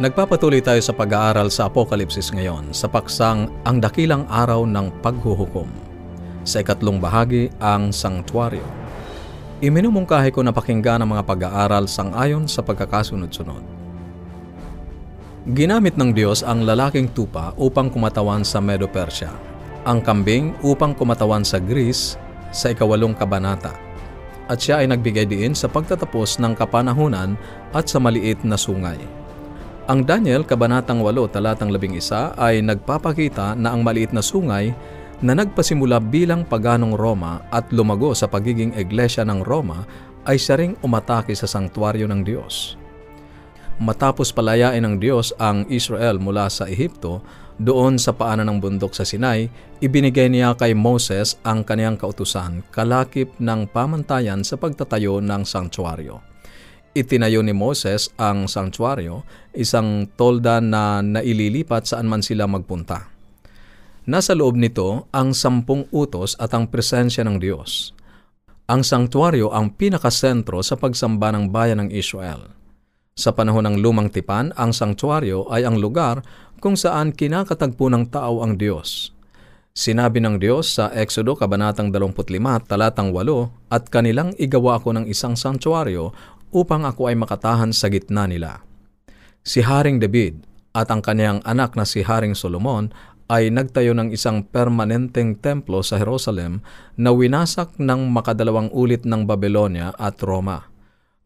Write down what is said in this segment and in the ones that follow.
Nagpapatuloy tayo sa pag-aaral sa Apokalipsis ngayon sa paksang ang dakilang araw ng paghuhukom. Sa ikatlong bahagi, ang Sanktuaryo. Iminumungkahi ko na pakinggan ang mga pag-aaral sang-ayon sa pagkakasunod-sunod. Ginamit ng Diyos ang lalaking tupa upang kumatawan sa Medo-Persia, ang kambing upang kumatawan sa Greece sa ikawalong kabanata, at siya ay nagbigay diin sa pagtatapos ng kapanahunan at sa maliit na sungay. Ang Daniel, Kabanatang 8, Talatang 11 ay nagpapakita na ang maliit na sungay na nagpasimula bilang paganong Roma at lumago sa pagiging iglesia ng Roma ay siya ring umatake sa sangtuaryo ng Diyos. Matapos palayain ng Diyos ang Israel mula sa Ehipto, doon sa paanan ng bundok sa Sinai, ibinigay niya kay Moses ang kaniyang kautusan kalakip ng pamantayan sa pagtatayo ng sangtuaryo. Itinayo ni Moses ang sanctuaryo, isang tolda na naililipat saan man sila magpunta. Nasa loob nito ang sampung utos at ang presensya ng Diyos. Ang sanctuaryo ang pinakasentro sa pagsamba ng bayan ng Israel. Sa panahon ng lumang tipan, ang sanctuaryo ay ang lugar kung saan kinakatagpo ng tao ang Diyos. Sinabi ng Diyos sa Exodo Kabanatang 25, Talatang 8, At kanilang igawa ko ng isang sanctuaryo upang ako ay makatahan sa gitna nila. Si Haring David at ang kanyang anak na si Haring Solomon ay nagtayo ng isang permanenteng templo sa Jerusalem na winasak ng makadalawang ulit ng Babylonia at Roma.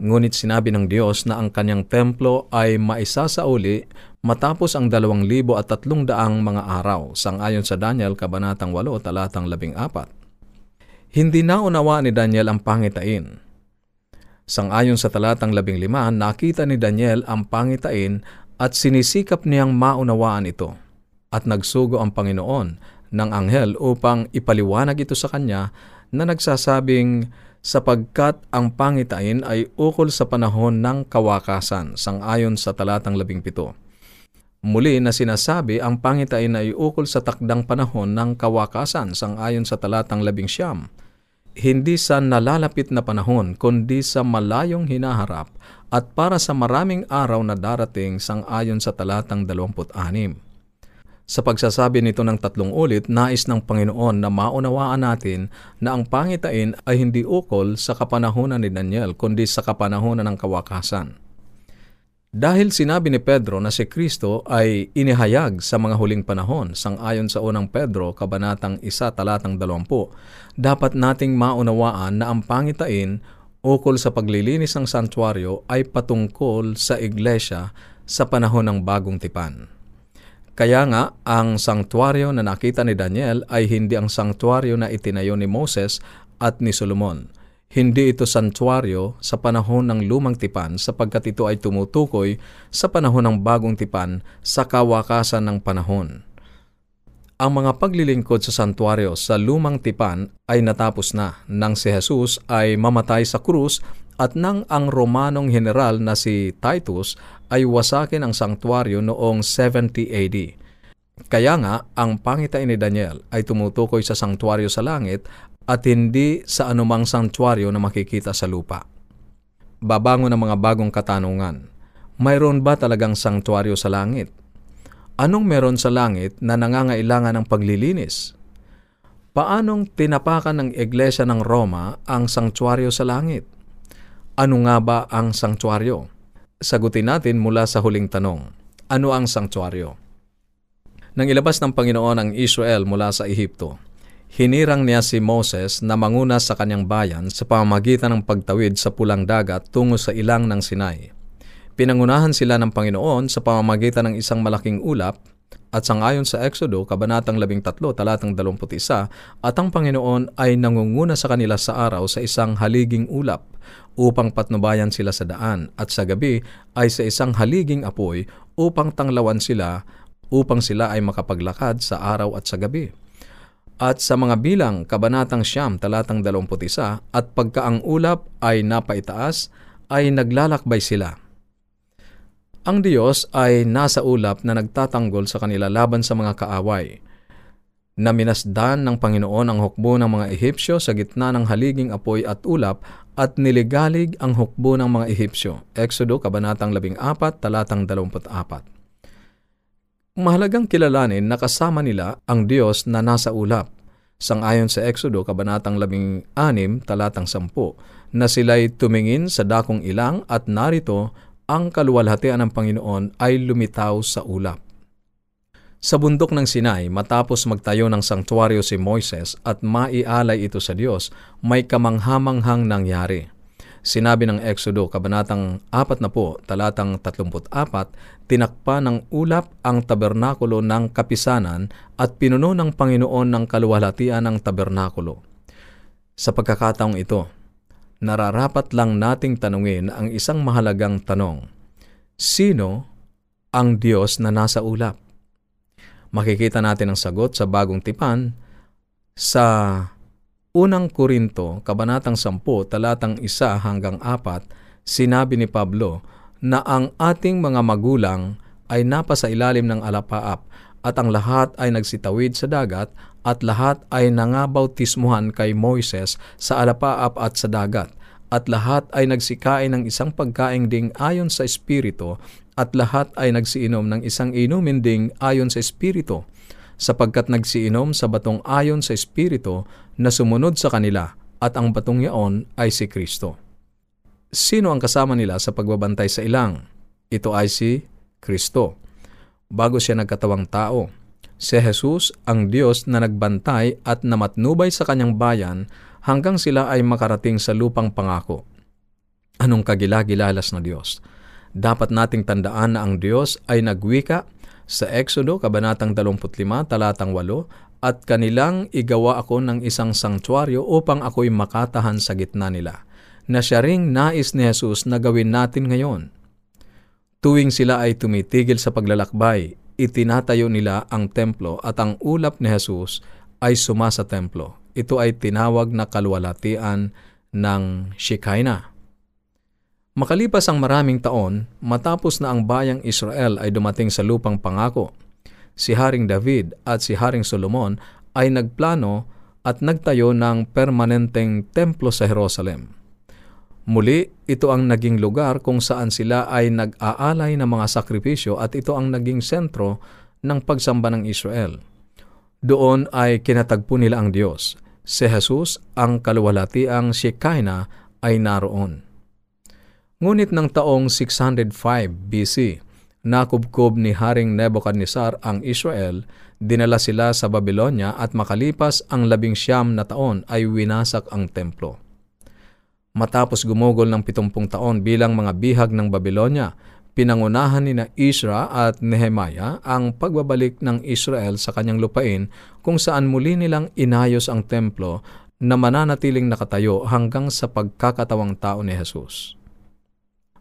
Ngunit sinabi ng Diyos na ang kanyang templo ay maisasauli matapos ang dalawang libo at tatlong daang mga araw, sangayon sa Daniel Kabanatang 8, talatang 14. Hindi naunawa ni Daniel ang pangitain Sangayon sa talatang labing lima, nakita ni Daniel ang pangitain at sinisikap niyang maunawaan ito. At nagsugo ang Panginoon ng anghel upang ipaliwanag ito sa kanya na nagsasabing sapagkat ang pangitain ay ukol sa panahon ng kawakasan, sangayon sa talatang labing pito. Muli na sinasabi ang pangitain ay ukol sa takdang panahon ng kawakasan, sangayon sa talatang labing siyam hindi sa nalalapit na panahon, kundi sa malayong hinaharap at para sa maraming araw na darating sang-ayon sa talatang 26. Sa pagsasabi nito ng tatlong ulit, nais ng Panginoon na maunawaan natin na ang pangitain ay hindi ukol sa kapanahonan ni Daniel, kundi sa kapanahonan ng kawakasan. Dahil sinabi ni Pedro na si Kristo ay inihayag sa mga huling panahon, sangayon sa unang Pedro, kabanatang 1, talatang 20, dapat nating maunawaan na ang pangitain ukol sa paglilinis ng santuaryo ay patungkol sa iglesia sa panahon ng bagong tipan. Kaya nga, ang sanktuaryo na nakita ni Daniel ay hindi ang sanktuaryo na itinayo ni Moses at ni Solomon, hindi ito santuaryo sa panahon ng lumang tipan sapagkat ito ay tumutukoy sa panahon ng bagong tipan sa kawakasan ng panahon. Ang mga paglilingkod sa santuaryo sa lumang tipan ay natapos na nang si Jesus ay mamatay sa krus at nang ang Romanong general na si Titus ay wasakin ang santuaryo noong 70 AD. Kaya nga, ang pangitain ni Daniel ay tumutukoy sa santuaryo sa langit at hindi sa anumang sanctuaryo na makikita sa lupa. Babango ng mga bagong katanungan. Mayroon ba talagang sanctuaryo sa langit? Anong meron sa langit na nangangailangan ng paglilinis? Paanong tinapakan ng Iglesia ng Roma ang sanctuaryo sa langit? Ano nga ba ang sanctuaryo? Sagutin natin mula sa huling tanong. Ano ang sanctuaryo? Nang ilabas ng Panginoon ang Israel mula sa Ehipto, Hinirang niya si Moses na manguna sa kanyang bayan sa pamamagitan ng pagtawid sa pulang dagat tungo sa ilang ng Sinai. Pinangunahan sila ng Panginoon sa pamamagitan ng isang malaking ulap at sangayon sa Exodo, Kabanatang 13, talatang 21, at ang Panginoon ay nangunguna sa kanila sa araw sa isang haliging ulap upang patnubayan sila sa daan at sa gabi ay sa isang haliging apoy upang tanglawan sila upang sila ay makapaglakad sa araw at sa gabi. At sa mga bilang, kabanatang siyam, talatang 21, at pagka ang ulap ay napaitaas, ay naglalakbay sila. Ang Diyos ay nasa ulap na nagtatanggol sa kanila laban sa mga kaaway. Naminasdan ng Panginoon ang hukbo ng mga Ehipsyo sa gitna ng haliging apoy at ulap at niligalig ang hukbo ng mga Ehipsyo. Exodo, Kabanatang 14, talatang 24. Mahalagang kilalanin na kasama nila ang Diyos na nasa ulap. Sangayon sa Exodo, Kabanatang 16, talatang 10, na sila'y tumingin sa dakong ilang at narito ang kaluwalhatian ng Panginoon ay lumitaw sa ulap. Sa bundok ng Sinai, matapos magtayo ng sanktuaryo si Moises at maialay ito sa Diyos, may kamanghamanghang nangyari. Sinabi ng Exodo, Kabanatang 4 na po, talatang 34, tinakpa ng ulap ang tabernakulo ng kapisanan at pinuno ng Panginoon ng kaluwalhatian ng tabernakulo. Sa pagkakataong ito, nararapat lang nating tanungin ang isang mahalagang tanong. Sino ang Diyos na nasa ulap? Makikita natin ang sagot sa bagong tipan sa unang Korinto, Kabanatang 10, talatang 1 hanggang 4, sinabi ni Pablo na ang ating mga magulang ay napasa ilalim ng alapaap at ang lahat ay nagsitawid sa dagat at lahat ay nangabautismuhan kay Moises sa alapaap at sa dagat at lahat ay nagsikain ng isang pagkaing ding ayon sa Espiritu at lahat ay nagsiinom ng isang inumin ding ayon sa Espiritu, sapagkat nagsiinom sa batong ayon sa Espiritu na sumunod sa kanila, at ang batong yaon ay si Kristo. Sino ang kasama nila sa pagbabantay sa ilang? Ito ay si Kristo. Bago siya nagkatawang tao, si Jesus ang Diyos na nagbantay at namatnubay sa kanyang bayan hanggang sila ay makarating sa lupang pangako. Anong kagilagilalas na Diyos? Dapat nating tandaan na ang Diyos ay nagwika sa Exodo, Kabanatang 25, talatang 8, at kanilang igawa ako ng isang sanktuaryo upang ako'y makatahan sa gitna nila, na siya ring nais ni Jesus na gawin natin ngayon. Tuwing sila ay tumitigil sa paglalakbay, itinatayo nila ang templo at ang ulap ni Jesus ay suma sa templo. Ito ay tinawag na kalwalatian ng Shekinah. Makalipas ang maraming taon, matapos na ang bayang Israel ay dumating sa lupang pangako, si Haring David at si Haring Solomon ay nagplano at nagtayo ng permanenteng templo sa Jerusalem. Muli, ito ang naging lugar kung saan sila ay nag-aalay ng mga sakripisyo at ito ang naging sentro ng pagsamba ng Israel. Doon ay kinatagpo nila ang Diyos. Si Jesus, ang kaluwalhatiang Shekinah, ay naroon. Ngunit ng taong 605 BC, nakubkob ni Haring Nebuchadnezzar ang Israel, dinala sila sa Babylonia at makalipas ang labing siyam na taon ay winasak ang templo. Matapos gumugol ng pitumpung taon bilang mga bihag ng Babylonia, pinangunahan ni na Isra at Nehemiah ang pagbabalik ng Israel sa kanyang lupain kung saan muli nilang inayos ang templo na mananatiling nakatayo hanggang sa pagkakatawang tao ni Jesus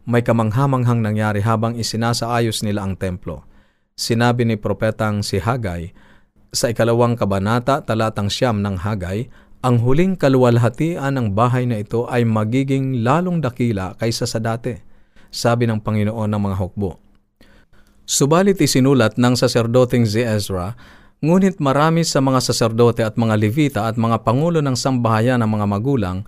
may kamanghamanghang nangyari habang isinasaayos nila ang templo. Sinabi ni propetang si Hagay, sa ikalawang kabanata talatang siyam ng Hagay, ang huling kaluwalhatian ng bahay na ito ay magiging lalong dakila kaysa sa dati, sabi ng Panginoon ng mga hukbo. Subalit isinulat ng saserdoteng si Ezra, ngunit marami sa mga saserdote at mga levita at mga pangulo ng sambahayan ng mga magulang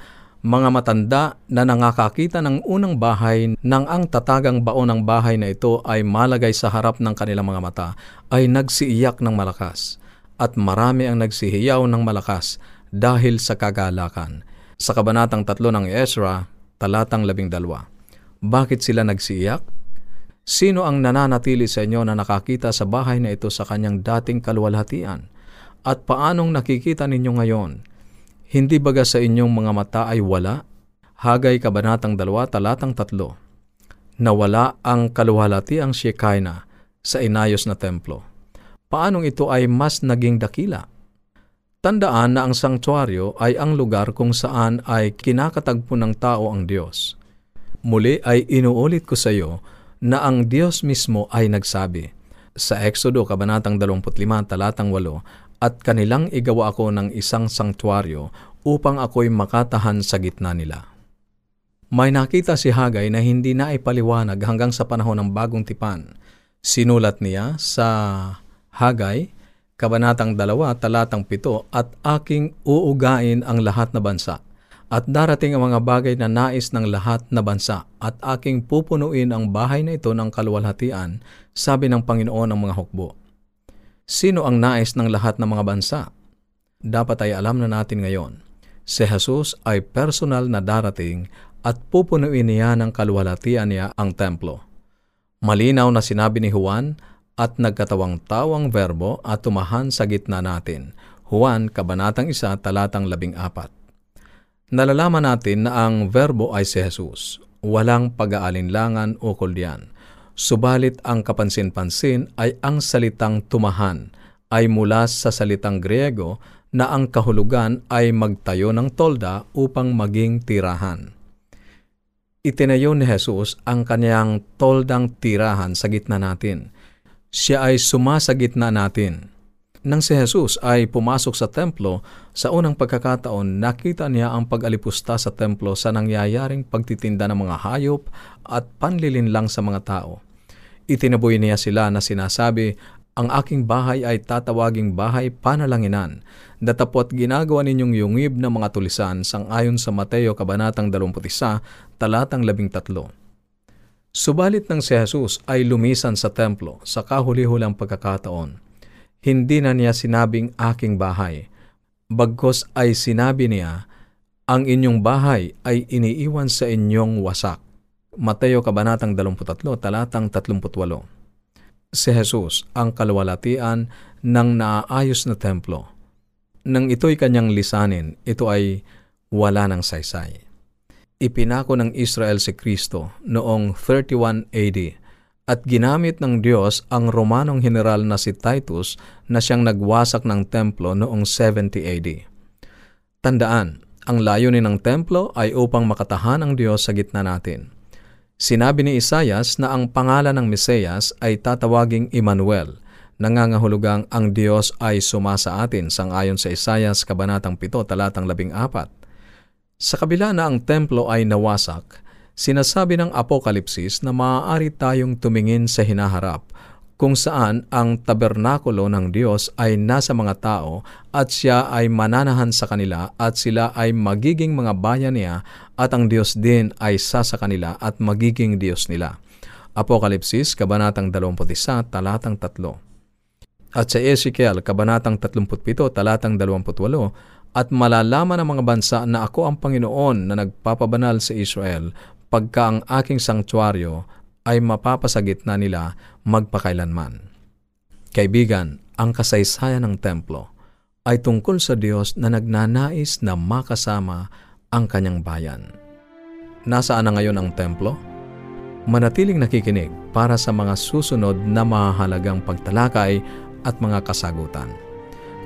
mga matanda na nangakakita ng unang bahay nang ang tatagang baon ng bahay na ito ay malagay sa harap ng kanilang mga mata ay nagsiiyak ng malakas at marami ang nagsihiyaw ng malakas dahil sa kagalakan. Sa kabanatang tatlo ng Ezra, talatang labing dalwa. Bakit sila nagsiiyak? Sino ang nananatili sa inyo na nakakita sa bahay na ito sa kanyang dating kaluwalhatian? At paanong nakikita ninyo ngayon? Hindi baga sa inyong mga mata ay wala? Hagay Kabanatang 2, Talatang 3 Nawala ang kaluhalati ang Shekinah sa inayos na templo. Paanong ito ay mas naging dakila? Tandaan na ang sanktuaryo ay ang lugar kung saan ay kinakatagpo ng tao ang Diyos. Muli ay inuulit ko sa iyo na ang Diyos mismo ay nagsabi. Sa Exodo, Kabanatang 25, Talatang 8, at kanilang igawa ako ng isang sanktuaryo upang ako'y makatahan sa gitna nila. May nakita si Hagay na hindi na ipaliwanag hanggang sa panahon ng bagong tipan. Sinulat niya sa Hagay, Kabanatang 2, Talatang 7, at aking uugain ang lahat na bansa, At darating ang mga bagay na nais ng lahat na bansa at aking pupunuin ang bahay na ito ng kaluwalhatian, sabi ng Panginoon ng mga hukbo. Sino ang nais ng lahat ng mga bansa? Dapat ay alam na natin ngayon. Si Jesus ay personal na darating at pupunuin niya ng kaluwalhatian niya ang templo. Malinaw na sinabi ni Juan at nagkatawang tawang verbo at tumahan sa gitna natin. Juan, Kabanatang 1, Talatang 14. Nalalaman natin na ang verbo ay si Jesus. Walang pag-aalinlangan o kuldian. Subalit ang kapansin-pansin ay ang salitang tumahan ay mula sa salitang Griego na ang kahulugan ay magtayo ng tolda upang maging tirahan. Itinayo ni Jesus ang kanyang toldang tirahan sa gitna natin. Siya ay sumasa gitna natin nang si Jesus ay pumasok sa templo, sa unang pagkakataon nakita niya ang pag-alipusta sa templo sa nangyayaring pagtitinda ng mga hayop at panlilinlang sa mga tao. Itinaboy niya sila na sinasabi, ang aking bahay ay tatawaging bahay panalanginan, datapot ginagawa ninyong yungib ng mga tulisan sang ayon sa Mateo Kabanatang 21, talatang 13. Subalit ng si Jesus ay lumisan sa templo sa kahuli-hulang pagkakataon hindi na niya sinabing aking bahay. Bagkos ay sinabi niya, ang inyong bahay ay iniiwan sa inyong wasak. Mateo Kabanatang 23, talatang 38. Si Jesus ang kalwalatian ng naaayos na templo. Nang ito'y kanyang lisanin, ito ay wala ng saysay. Ipinako ng Israel si Kristo noong 31 AD at ginamit ng Diyos ang Romanong general na si Titus na siyang nagwasak ng templo noong 70 AD. Tandaan, ang layunin ng templo ay upang makatahan ang Diyos sa gitna natin. Sinabi ni Isayas na ang pangalan ng Mesiyas ay tatawaging Emmanuel, nangangahulugang ang Diyos ay sumasa atin sangayon sa Isayas Kabanatang 7, talatang 14. Sa kabila na ang templo ay nawasak, Sinasabi ng Apokalipsis na maaari tayong tumingin sa hinaharap kung saan ang tabernakulo ng Diyos ay nasa mga tao at siya ay mananahan sa kanila at sila ay magiging mga bayan niya at ang Diyos din ay sa sa kanila at magiging Diyos nila. Apokalipsis, Kabanatang 21, Talatang 3. At sa Ezekiel, Kabanatang 37, Talatang 28, at malalaman ng mga bansa na ako ang Panginoon na nagpapabanal sa Israel pagka ang aking sangtuaryo ay mapapasagit na nila magpakailanman. Kaibigan, ang kasaysayan ng templo ay tungkol sa Diyos na nagnanais na makasama ang kanyang bayan. Nasaan na ngayon ang templo? Manatiling nakikinig para sa mga susunod na mahalagang pagtalakay at mga kasagutan.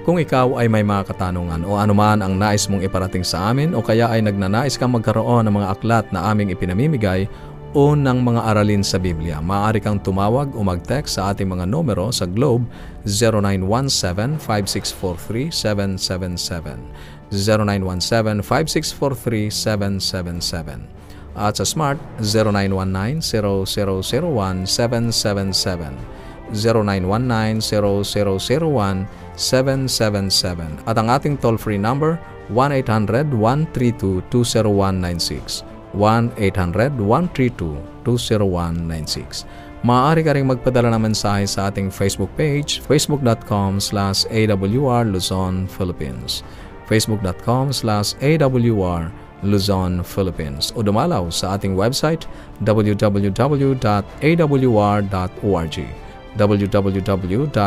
Kung ikaw ay may mga katanungan o anuman ang nais mong iparating sa amin o kaya ay nagnanais kang magkaroon ng mga aklat na aming ipinamimigay o ng mga aralin sa Biblia, maaari kang tumawag o mag-text sa ating mga numero sa Globe 0917-5643-777, 0917-5643-777, at sa Smart 0919-0001-777, 0919-0001-777 at ang ating toll-free number 1-800-132-20196 1-800-132-20196 Maaari ka rin magpadala ng mensahe sa ating Facebook page facebook.com slash awr Luzon, Philippines. facebook.com slash awr Luzon, Philippines. O dumalaw sa ating website www.awr.org www.awr.org.